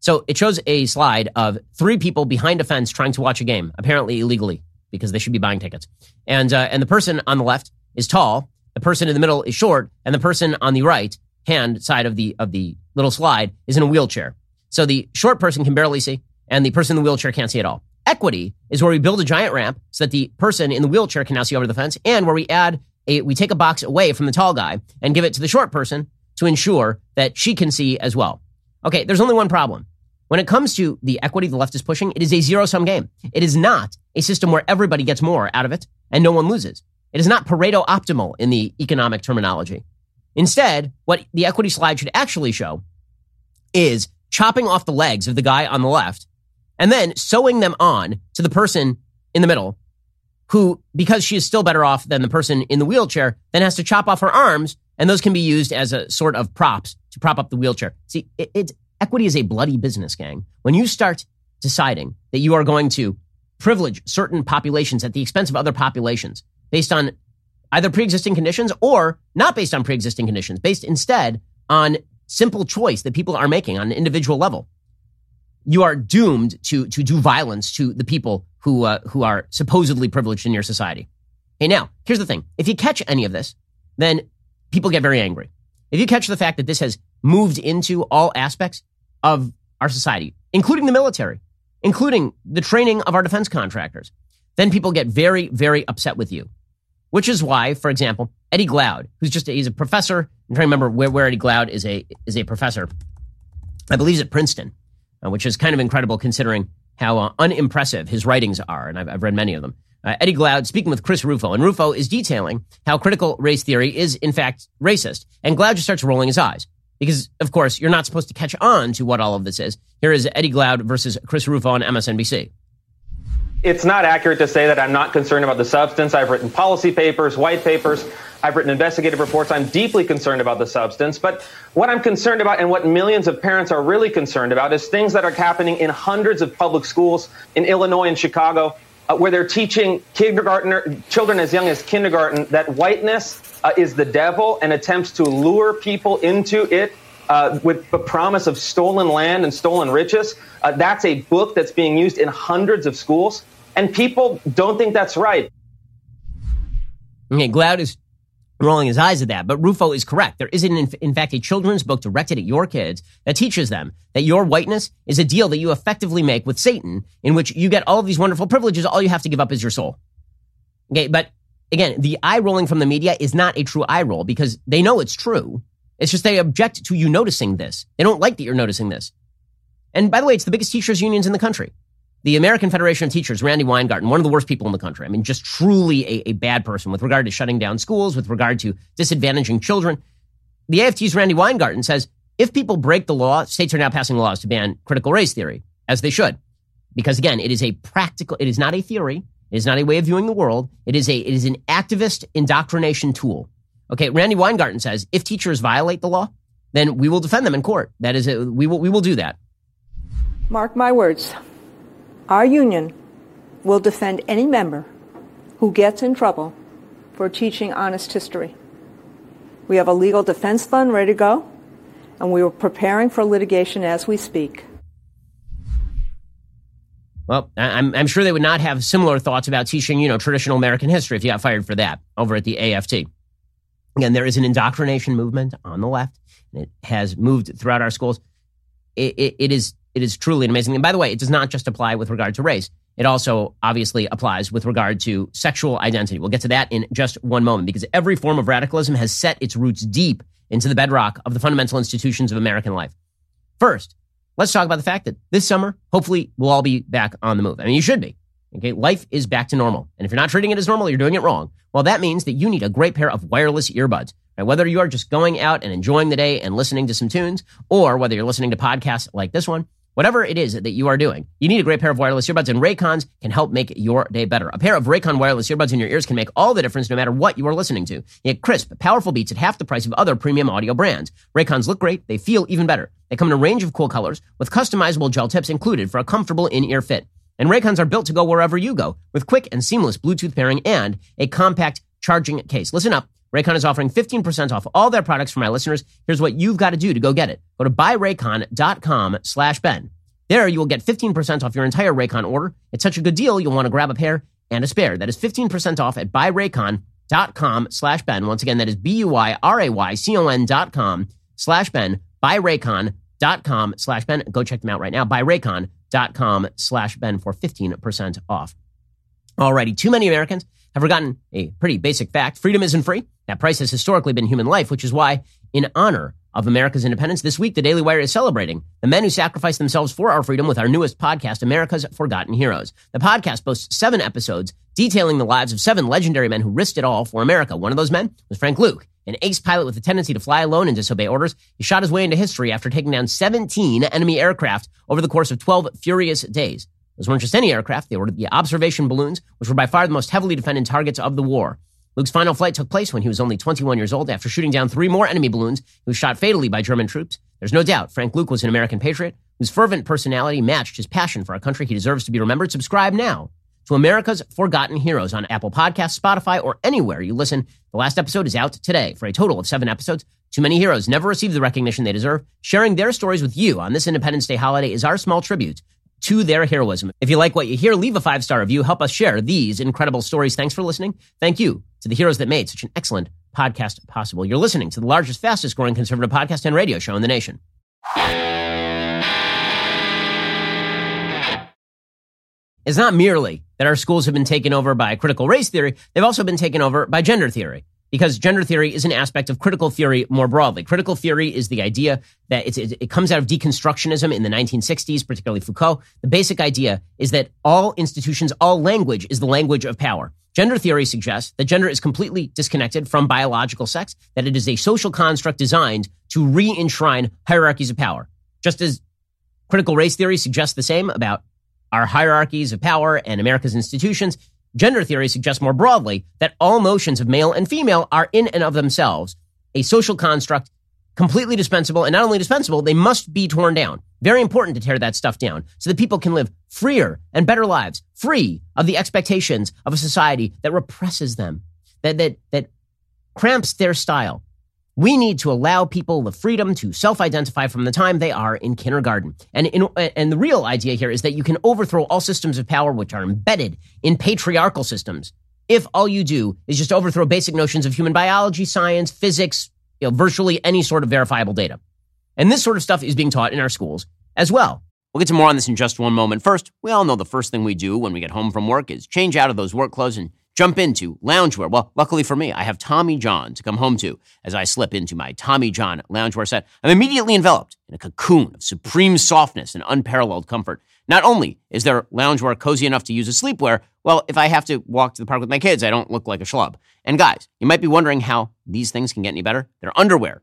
So it shows a slide of three people behind a fence trying to watch a game, apparently illegally because they should be buying tickets. And uh, and the person on the left is tall, the person in the middle is short, and the person on the right hand side of the of the little slide is in a wheelchair. So the short person can barely see, and the person in the wheelchair can't see at all. Equity is where we build a giant ramp so that the person in the wheelchair can now see over the fence, and where we add a, we take a box away from the tall guy and give it to the short person to ensure that she can see as well. Okay, there's only one problem. When it comes to the equity the left is pushing, it is a zero sum game. It is not a system where everybody gets more out of it and no one loses. It is not Pareto optimal in the economic terminology. Instead, what the equity slide should actually show is chopping off the legs of the guy on the left and then sewing them on to the person in the middle who, because she is still better off than the person in the wheelchair, then has to chop off her arms, and those can be used as a sort of props to prop up the wheelchair. See, it, equity is a bloody business, gang. When you start deciding that you are going to privilege certain populations at the expense of other populations based on either pre-existing conditions or not based on pre-existing conditions, based instead on simple choice that people are making on an individual level. You are doomed to, to do violence to the people who, uh, who are supposedly privileged in your society. Hey, now, here's the thing. If you catch any of this, then people get very angry. If you catch the fact that this has moved into all aspects of our society, including the military, including the training of our defense contractors, then people get very, very upset with you. Which is why, for example, Eddie Glaude, who's just a, he's a professor. I'm trying to remember where, where Eddie Glaude is a is a professor. I believe he's at Princeton, which is kind of incredible considering how uh, unimpressive his writings are, and I've, I've read many of them. Uh, Eddie Glaude speaking with Chris Rufo, and Rufo is detailing how critical race theory is in fact racist, and Glaude just starts rolling his eyes because, of course, you're not supposed to catch on to what all of this is. Here is Eddie Glaude versus Chris Rufo on MSNBC. It's not accurate to say that I'm not concerned about the substance. I've written policy papers, white papers. I've written investigative reports. I'm deeply concerned about the substance. But what I'm concerned about and what millions of parents are really concerned about is things that are happening in hundreds of public schools in Illinois and Chicago, uh, where they're teaching kindergartner children as young as kindergarten that whiteness uh, is the devil and attempts to lure people into it uh, with the promise of stolen land and stolen riches. Uh, that's a book that's being used in hundreds of schools, and people don't think that's right. Okay, Glaude is rolling his eyes at that, but Rufo is correct. There isn't, in, fact, a children's book directed at your kids that teaches them that your whiteness is a deal that you effectively make with Satan, in which you get all of these wonderful privileges. All you have to give up is your soul. Okay, but again, the eye rolling from the media is not a true eye roll because they know it's true. It's just they object to you noticing this. They don't like that you're noticing this. And by the way, it's the biggest teachers unions in the country. The American Federation of Teachers, Randi Weingarten, one of the worst people in the country. I mean, just truly a, a bad person with regard to shutting down schools, with regard to disadvantaging children. The AFT's Randi Weingarten says if people break the law, states are now passing laws to ban critical race theory, as they should. Because again, it is a practical, it is not a theory. It is not a way of viewing the world. It is a, it is an activist indoctrination tool. Okay, Randi Weingarten says if teachers violate the law, then we will defend them in court. That is, a, we will we will do that. Mark my words. Our union will defend any member who gets in trouble for teaching honest history. We have a legal defense fund ready to go, and we are preparing for litigation as we speak. Well, I'm, I'm sure they would not have similar thoughts about teaching, you know, traditional American history if you got fired for that over at the AFT. Again, there is an indoctrination movement on the left, and it has moved throughout our schools. It, it, it is it is truly an amazing. And by the way, it does not just apply with regard to race. It also obviously applies with regard to sexual identity. We'll get to that in just one moment because every form of radicalism has set its roots deep into the bedrock of the fundamental institutions of American life. First, let's talk about the fact that this summer, hopefully, we'll all be back on the move. I mean, you should be. Okay, life is back to normal. And if you're not treating it as normal, you're doing it wrong. Well, that means that you need a great pair of wireless earbuds. Right? Whether you are just going out and enjoying the day and listening to some tunes, or whether you're listening to podcasts like this one, whatever it is that you are doing, you need a great pair of wireless earbuds, and Raycons can help make your day better. A pair of Raycon wireless earbuds in your ears can make all the difference no matter what you are listening to. You get crisp, powerful beats at half the price of other premium audio brands. Raycons look great, they feel even better. They come in a range of cool colors with customizable gel tips included for a comfortable in-ear fit. And Raycons are built to go wherever you go with quick and seamless Bluetooth pairing and a compact charging case. Listen up. Raycon is offering 15% off all their products for my listeners. Here's what you've got to do to go get it. Go to buyraycon.com slash Ben. There you will get 15% off your entire Raycon order. It's such a good deal, you'll want to grab a pair and a spare. That is 15% off at buyraycon.com slash Ben. Once again, that is B-U-Y-R-A-Y-C-O-N dot com slash Ben. Buyraycon.com slash Ben. Go check them out right now. Buyraycon.com slash Ben for 15% off. Alrighty, too many Americans have forgotten a pretty basic fact. Freedom isn't free. That price has historically been human life, which is why, in honor of America's independence, this week the Daily Wire is celebrating the men who sacrificed themselves for our freedom with our newest podcast, America's Forgotten Heroes. The podcast boasts seven episodes detailing the lives of seven legendary men who risked it all for America. One of those men was Frank Luke. An ace pilot with a tendency to fly alone and disobey orders, he shot his way into history after taking down 17 enemy aircraft over the course of 12 furious days. Those weren't just any aircraft, they were the observation balloons, which were by far the most heavily defended targets of the war. Luke's final flight took place when he was only 21 years old after shooting down three more enemy balloons he was shot fatally by German troops. There's no doubt Frank Luke was an American patriot whose fervent personality matched his passion for a country he deserves to be remembered. Subscribe now to America's Forgotten Heroes on Apple Podcasts, Spotify, or anywhere you listen. The last episode is out today for a total of seven episodes. Too many heroes never receive the recognition they deserve. Sharing their stories with you on this Independence Day holiday is our small tribute to their heroism. If you like what you hear, leave a five star review. Help us share these incredible stories. Thanks for listening. Thank you to the heroes that made such an excellent podcast possible. You're listening to the largest, fastest growing conservative podcast and radio show in the nation. It's not merely that our schools have been taken over by critical race theory, they've also been taken over by gender theory. Because gender theory is an aspect of critical theory more broadly. Critical theory is the idea that it, it comes out of deconstructionism in the 1960s, particularly Foucault. The basic idea is that all institutions, all language is the language of power. Gender theory suggests that gender is completely disconnected from biological sex, that it is a social construct designed to re enshrine hierarchies of power. Just as critical race theory suggests the same about our hierarchies of power and America's institutions, gender theory suggests more broadly that all notions of male and female are in and of themselves a social construct completely dispensable and not only dispensable, they must be torn down. Very important to tear that stuff down so that people can live freer and better lives, free of the expectations of a society that represses them, that, that, that cramps their style, we need to allow people the freedom to self-identify from the time they are in kindergarten. And, in, and the real idea here is that you can overthrow all systems of power which are embedded in patriarchal systems if all you do is just overthrow basic notions of human biology, science, physics, you know, virtually any sort of verifiable data. And this sort of stuff is being taught in our schools as well. We'll get to more on this in just one moment. First, we all know the first thing we do when we get home from work is change out of those work clothes and jump into loungewear. Well, luckily for me, I have Tommy John to come home to as I slip into my Tommy John loungewear set. I'm immediately enveloped in a cocoon of supreme softness and unparalleled comfort. Not only is their loungewear cozy enough to use as sleepwear, well, if I have to walk to the park with my kids, I don't look like a schlub. And guys, you might be wondering how these things can get any better. Their underwear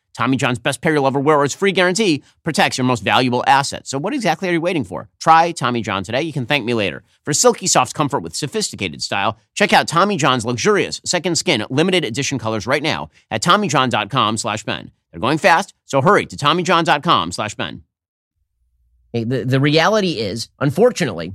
Tommy John's best pair you'll ever wear or its free guarantee protects your most valuable asset. So what exactly are you waiting for? Try Tommy John today. You can thank me later. For silky soft comfort with sophisticated style, check out Tommy John's luxurious second skin limited edition colors right now at TommyJohn.com slash Ben. They're going fast, so hurry to TommyJohn.com slash Ben. The, the reality is, unfortunately,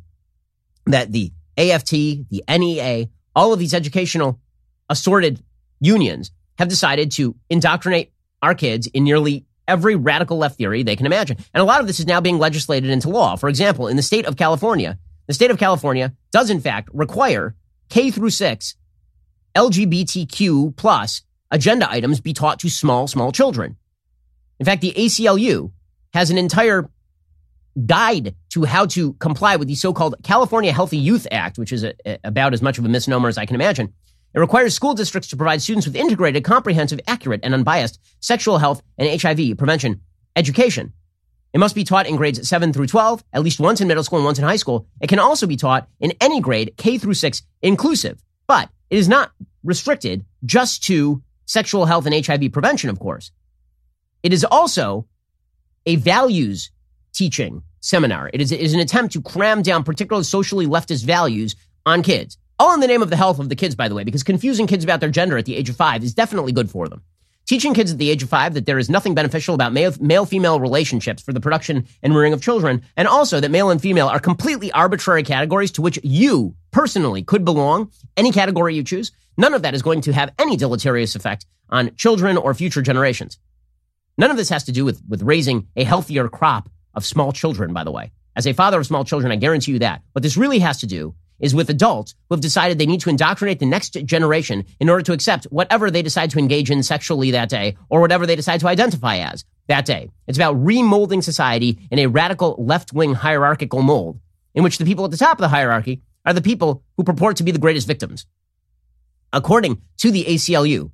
that the AFT, the NEA, all of these educational assorted unions have decided to indoctrinate our kids in nearly every radical left theory they can imagine. And a lot of this is now being legislated into law. For example, in the state of California, the state of California does in fact require K through six LGBTQ plus agenda items be taught to small, small children. In fact, the ACLU has an entire guide to how to comply with the so-called California Healthy Youth Act, which is a, a, about as much of a misnomer as I can imagine. It requires school districts to provide students with integrated, comprehensive, accurate, and unbiased sexual health and HIV prevention education. It must be taught in grades 7 through 12, at least once in middle school and once in high school. It can also be taught in any grade, K through 6, inclusive. But it is not restricted just to sexual health and HIV prevention, of course. It is also a values teaching seminar. It is, it is an attempt to cram down particularly socially leftist values on kids. All in the name of the health of the kids, by the way, because confusing kids about their gender at the age of five is definitely good for them. Teaching kids at the age of five that there is nothing beneficial about male female relationships for the production and rearing of children, and also that male and female are completely arbitrary categories to which you personally could belong, any category you choose. None of that is going to have any deleterious effect on children or future generations. None of this has to do with, with raising a healthier crop of small children, by the way. As a father of small children, I guarantee you that. What this really has to do is with adults who have decided they need to indoctrinate the next generation in order to accept whatever they decide to engage in sexually that day or whatever they decide to identify as that day. It's about remolding society in a radical left wing hierarchical mold in which the people at the top of the hierarchy are the people who purport to be the greatest victims. According to the ACLU,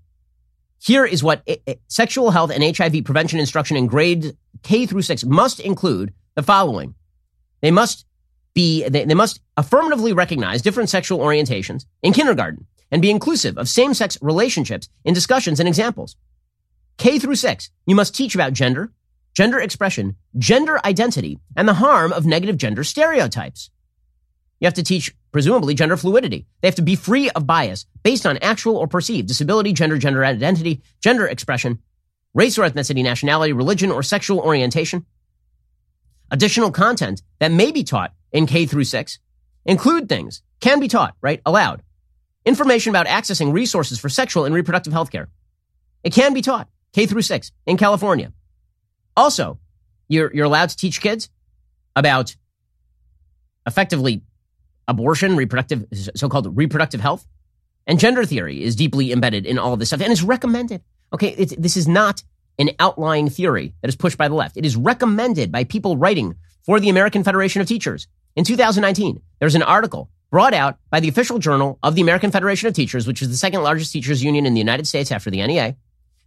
here is what sexual health and HIV prevention instruction in grade K through 6 must include the following. They must be, they, they must affirmatively recognize different sexual orientations in kindergarten and be inclusive of same sex relationships in discussions and examples. K through six, you must teach about gender, gender expression, gender identity, and the harm of negative gender stereotypes. You have to teach, presumably, gender fluidity. They have to be free of bias based on actual or perceived disability, gender, gender identity, gender expression, race or ethnicity, nationality, religion, or sexual orientation. Additional content that may be taught in K through 6 include things, can be taught, right? Allowed. Information about accessing resources for sexual and reproductive health care. It can be taught, K through 6, in California. Also, you're, you're allowed to teach kids about effectively abortion, reproductive, so-called reproductive health, and gender theory is deeply embedded in all this stuff, and it's recommended. Okay, this is not an outlying theory that is pushed by the left. It is recommended by people writing for the American Federation of Teachers. In 2019, there's an article brought out by the official journal of the American Federation of Teachers, which is the second largest teachers union in the United States after the NEA.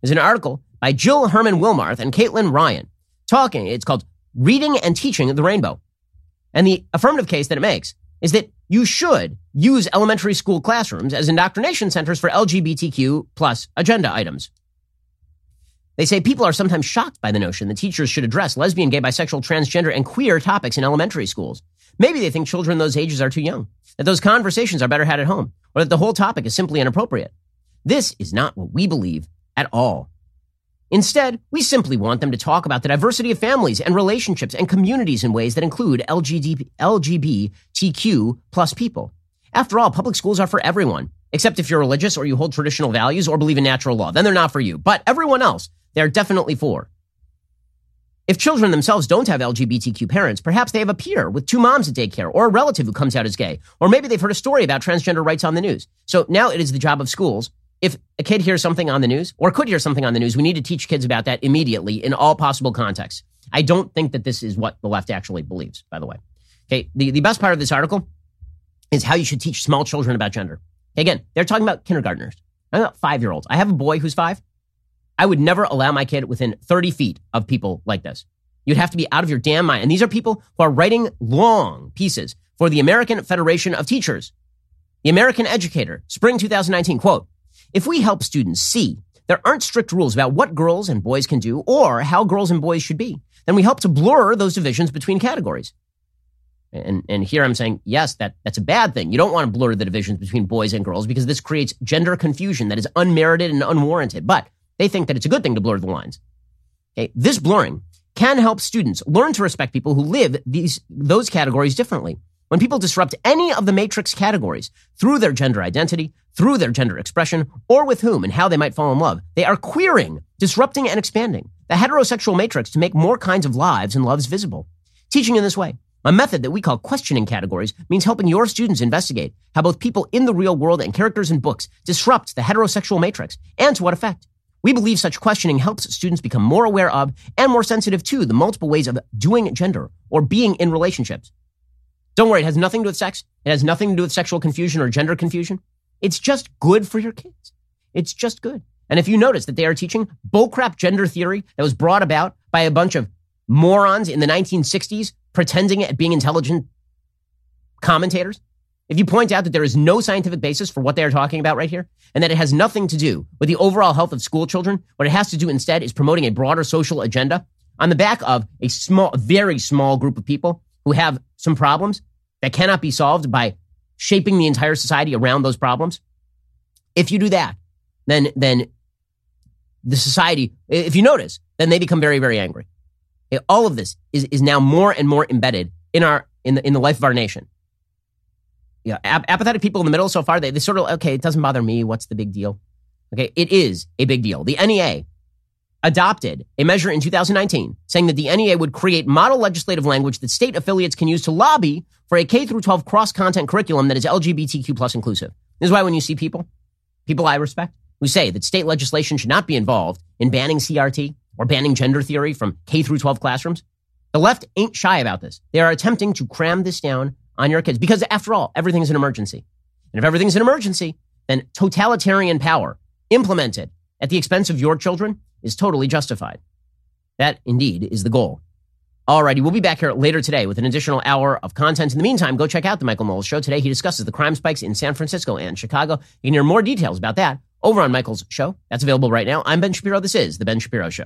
There's an article by Jill Hermann Wilmarth and Caitlin Ryan talking. It's called Reading and Teaching the Rainbow. And the affirmative case that it makes is that you should use elementary school classrooms as indoctrination centers for LGBTQ plus agenda items. They say people are sometimes shocked by the notion that teachers should address lesbian, gay, bisexual, transgender, and queer topics in elementary schools. Maybe they think children those ages are too young, that those conversations are better had at home, or that the whole topic is simply inappropriate. This is not what we believe at all. Instead, we simply want them to talk about the diversity of families and relationships and communities in ways that include LGBTQ plus people. After all, public schools are for everyone, except if you're religious or you hold traditional values or believe in natural law. Then they're not for you. But everyone else, they're definitely for. If children themselves don't have LGBTQ parents, perhaps they have a peer with two moms at daycare or a relative who comes out as gay, or maybe they've heard a story about transgender rights on the news. So now it is the job of schools if a kid hears something on the news or could hear something on the news, we need to teach kids about that immediately in all possible contexts. I don't think that this is what the left actually believes, by the way. Okay. The, the best part of this article is how you should teach small children about gender. Again, they're talking about kindergartners. I'm about five year olds. I have a boy who's five. I would never allow my kid within 30 feet of people like this. You'd have to be out of your damn mind. And these are people who are writing long pieces for the American Federation of Teachers. The American Educator, spring 2019, quote, if we help students see there aren't strict rules about what girls and boys can do or how girls and boys should be, then we help to blur those divisions between categories. And, and here I'm saying, yes, that, that's a bad thing. You don't want to blur the divisions between boys and girls because this creates gender confusion that is unmerited and unwarranted. But they think that it's a good thing to blur the lines. Okay. This blurring can help students learn to respect people who live these, those categories differently. When people disrupt any of the matrix categories through their gender identity, through their gender expression, or with whom and how they might fall in love, they are queering, disrupting, and expanding the heterosexual matrix to make more kinds of lives and loves visible. Teaching in this way, a method that we call questioning categories, means helping your students investigate how both people in the real world and characters in books disrupt the heterosexual matrix and to what effect. We believe such questioning helps students become more aware of and more sensitive to the multiple ways of doing gender or being in relationships. Don't worry, it has nothing to do with sex. It has nothing to do with sexual confusion or gender confusion. It's just good for your kids. It's just good. And if you notice that they are teaching bullcrap gender theory that was brought about by a bunch of morons in the 1960s pretending at being intelligent commentators, if you point out that there is no scientific basis for what they are talking about right here, and that it has nothing to do with the overall health of school children, what it has to do instead is promoting a broader social agenda on the back of a small, very small group of people who have some problems that cannot be solved by shaping the entire society around those problems, if you do that, then then the society, if you notice, then they become very, very angry. All of this is, is now more and more embedded in our in the in the life of our nation. Yeah, ap- apathetic people in the middle so far, they, they sort of okay, it doesn't bother me. What's the big deal? Okay, it is a big deal. The NEA adopted a measure in 2019 saying that the NEA would create model legislative language that state affiliates can use to lobby for a K through 12 cross content curriculum that is LGBTQ plus inclusive. This is why when you see people, people I respect, who say that state legislation should not be involved in banning CRT or banning gender theory from K through 12 classrooms, the left ain't shy about this. They are attempting to cram this down on your kids because after all, everything's an emergency. And if everything's an emergency, then totalitarian power implemented at the expense of your children is totally justified. That indeed is the goal. Alrighty, we'll be back here later today with an additional hour of content. In the meantime, go check out the Michael Knowles Show. Today he discusses the crime spikes in San Francisco and Chicago. You can hear more details about that over on Michael's show. That's available right now. I'm Ben Shapiro. This is The Ben Shapiro Show.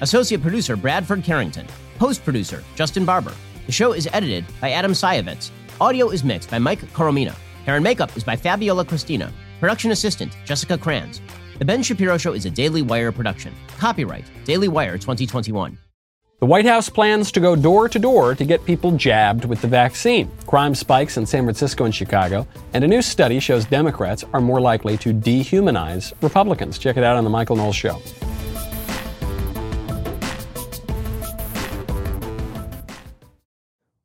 associate producer Bradford Carrington, post producer Justin Barber. The show is edited by Adam Sayevitz. Audio is mixed by Mike Coromina. Hair and makeup is by Fabiola Cristina. Production assistant, Jessica Kranz. The Ben Shapiro Show is a Daily Wire production. Copyright Daily Wire 2021. The White House plans to go door to door to get people jabbed with the vaccine. Crime spikes in San Francisco and Chicago, and a new study shows Democrats are more likely to dehumanize Republicans. Check it out on The Michael Knowles Show.